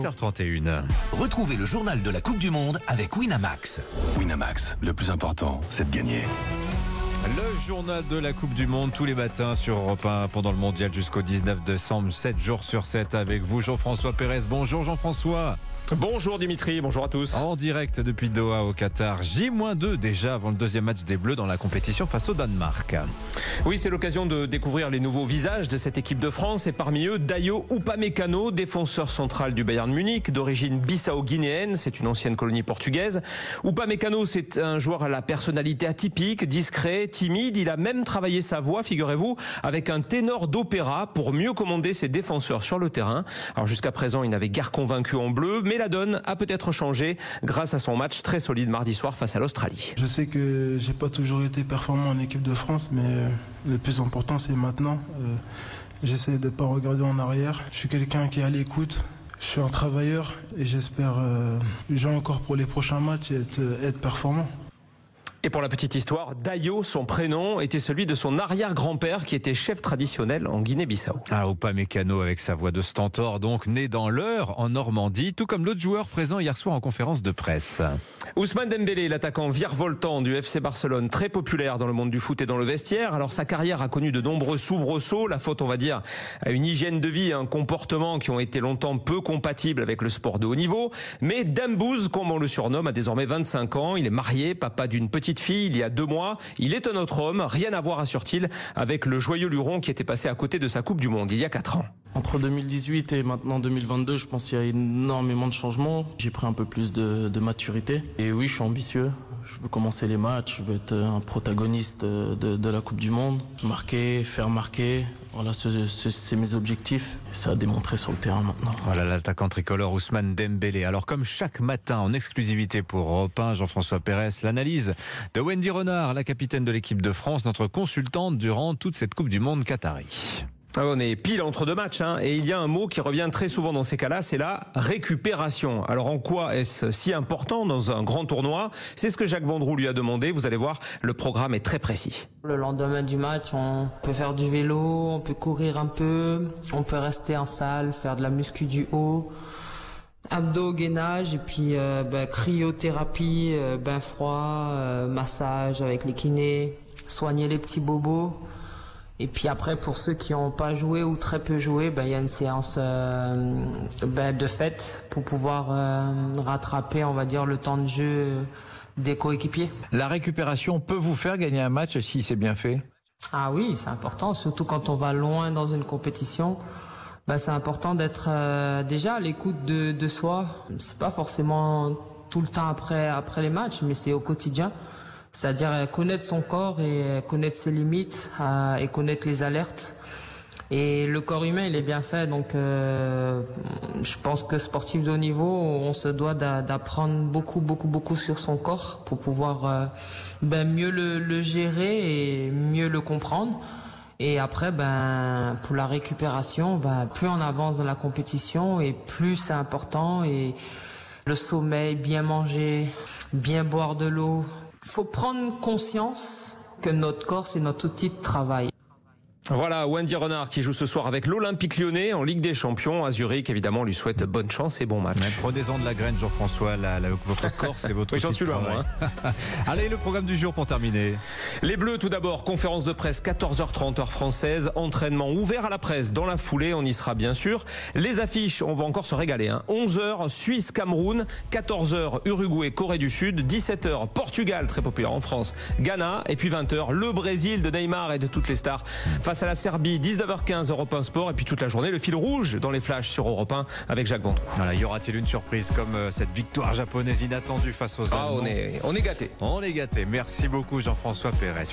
7h31. Retrouvez le journal de la Coupe du Monde avec Winamax. Winamax, le plus important, c'est de gagner. Le journal de la Coupe du Monde tous les matins sur Europe 1 pendant le mondial jusqu'au 19 décembre, 7 jours sur 7 avec vous Jean-François Pérez. Bonjour Jean-François. Bonjour Dimitri, bonjour à tous. En direct depuis Doha au Qatar, J-2 déjà avant le deuxième match des Bleus dans la compétition face au Danemark. Oui, c'est l'occasion de découvrir les nouveaux visages de cette équipe de France et parmi eux Dayo Upamecano, défenseur central du Bayern Munich d'origine bissau-guinéenne, c'est une ancienne colonie portugaise. Upamecano, c'est un joueur à la personnalité atypique, discret, timide, il a même travaillé sa voix, figurez-vous, avec un ténor d'opéra pour mieux commander ses défenseurs sur le terrain. Alors jusqu'à présent, il n'avait guère convaincu en bleu, mais la donne a peut-être changé grâce à son match très solide mardi soir face à l'Australie. Je sais que j'ai pas toujours été performant en équipe de France, mais euh, le plus important c'est maintenant. Euh, j'essaie de pas regarder en arrière. Je suis quelqu'un qui est à l'écoute. Je suis un travailleur et j'espère euh, jouer encore pour les prochains matchs être performant. Et pour la petite histoire, Dayo, son prénom, était celui de son arrière-grand-père qui était chef traditionnel en Guinée-Bissau. Ah, Mécano avec sa voix de stentor, donc né dans l'heure en Normandie, tout comme l'autre joueur présent hier soir en conférence de presse. Ousmane Dembélé, l'attaquant virevoltant du FC Barcelone, très populaire dans le monde du foot et dans le vestiaire. Alors sa carrière a connu de nombreux soubresauts, la faute on va dire à une hygiène de vie, un comportement qui ont été longtemps peu compatibles avec le sport de haut niveau. Mais Dembouz, comme on le surnomme, a désormais 25 ans. Il est marié, papa d'une petite fille il y a deux mois. Il est un autre homme, rien à voir, assure-t-il, avec le joyeux Luron qui était passé à côté de sa Coupe du Monde il y a quatre ans. Entre 2018 et maintenant 2022, je pense qu'il y a énormément de changements. J'ai pris un peu plus de, de, maturité. Et oui, je suis ambitieux. Je veux commencer les matchs, je veux être un protagoniste de, de la Coupe du Monde. Marquer, faire marquer. Voilà, c'est mes objectifs. Ça a démontré sur le terrain maintenant. Voilà l'attaquant tricolore Ousmane Dembélé. Alors comme chaque matin en exclusivité pour Europe 1, Jean-François Pérez, l'analyse de Wendy Renard, la capitaine de l'équipe de France, notre consultante durant toute cette Coupe du Monde Qatari. Ah, on est pile entre deux matchs hein, et il y a un mot qui revient très souvent dans ces cas-là, c'est la récupération. Alors en quoi est-ce si important dans un grand tournoi? C'est ce que Jacques Vendroux lui a demandé. Vous allez voir, le programme est très précis. Le lendemain du match, on peut faire du vélo, on peut courir un peu, on peut rester en salle, faire de la muscu du haut abdos, gainage et puis euh, ben, cryothérapie, euh, bain froid, euh, massage avec les kinés, soigner les petits bobos. Et puis après, pour ceux qui n'ont pas joué ou très peu joué, ben, il y a une séance euh, ben, de fête pour pouvoir euh, rattraper, on va dire, le temps de jeu des coéquipiers. La récupération peut vous faire gagner un match si c'est bien fait? Ah oui, c'est important, surtout quand on va loin dans une compétition. Ben, c'est important d'être euh, déjà à l'écoute de, de soi. C'est pas forcément tout le temps après, après les matchs, mais c'est au quotidien. C'est-à-dire connaître son corps et connaître ses limites euh, et connaître les alertes. Et le corps humain, il est bien fait, donc euh, je pense que sportif de haut niveau, on se doit d'apprendre beaucoup, beaucoup, beaucoup sur son corps pour pouvoir euh, ben, mieux le, le, gérer et mieux le comprendre. Et après, ben, pour la récupération, ben, plus on avance dans la compétition et plus c'est important. Et le sommeil, bien manger, bien boire de l'eau, faut prendre conscience que notre corps, c'est notre outil de travail. Voilà, Wendy Renard qui joue ce soir avec l'Olympique lyonnais en Ligue des Champions. À Zurich, évidemment, lui souhaite bonne chance et bon match. Prenez-en de la graine, Jean-François. votre corps, c'est votre oui, j'en suis loin, moi. Allez, le programme du jour pour terminer. Les Bleus, tout d'abord, conférence de presse 14h30 heure française. Entraînement ouvert à la presse dans la foulée, on y sera bien sûr. Les affiches, on va encore se régaler. Hein. 11h, Suisse-Cameroun. 14h, Uruguay, Corée du Sud. 17h, Portugal, très populaire en France. Ghana. Et puis 20h, le Brésil de Neymar et de toutes les stars face à la Serbie, 19h15 Europe 1 Sport et puis toute la journée le fil rouge dans les flashs sur Europe 1 avec Jacques Vendroux. Voilà, y aura-t-il une surprise comme euh, cette victoire japonaise inattendue face aux ah, Allemands on est on est gâté. On est gâté. Merci beaucoup Jean-François Pérez.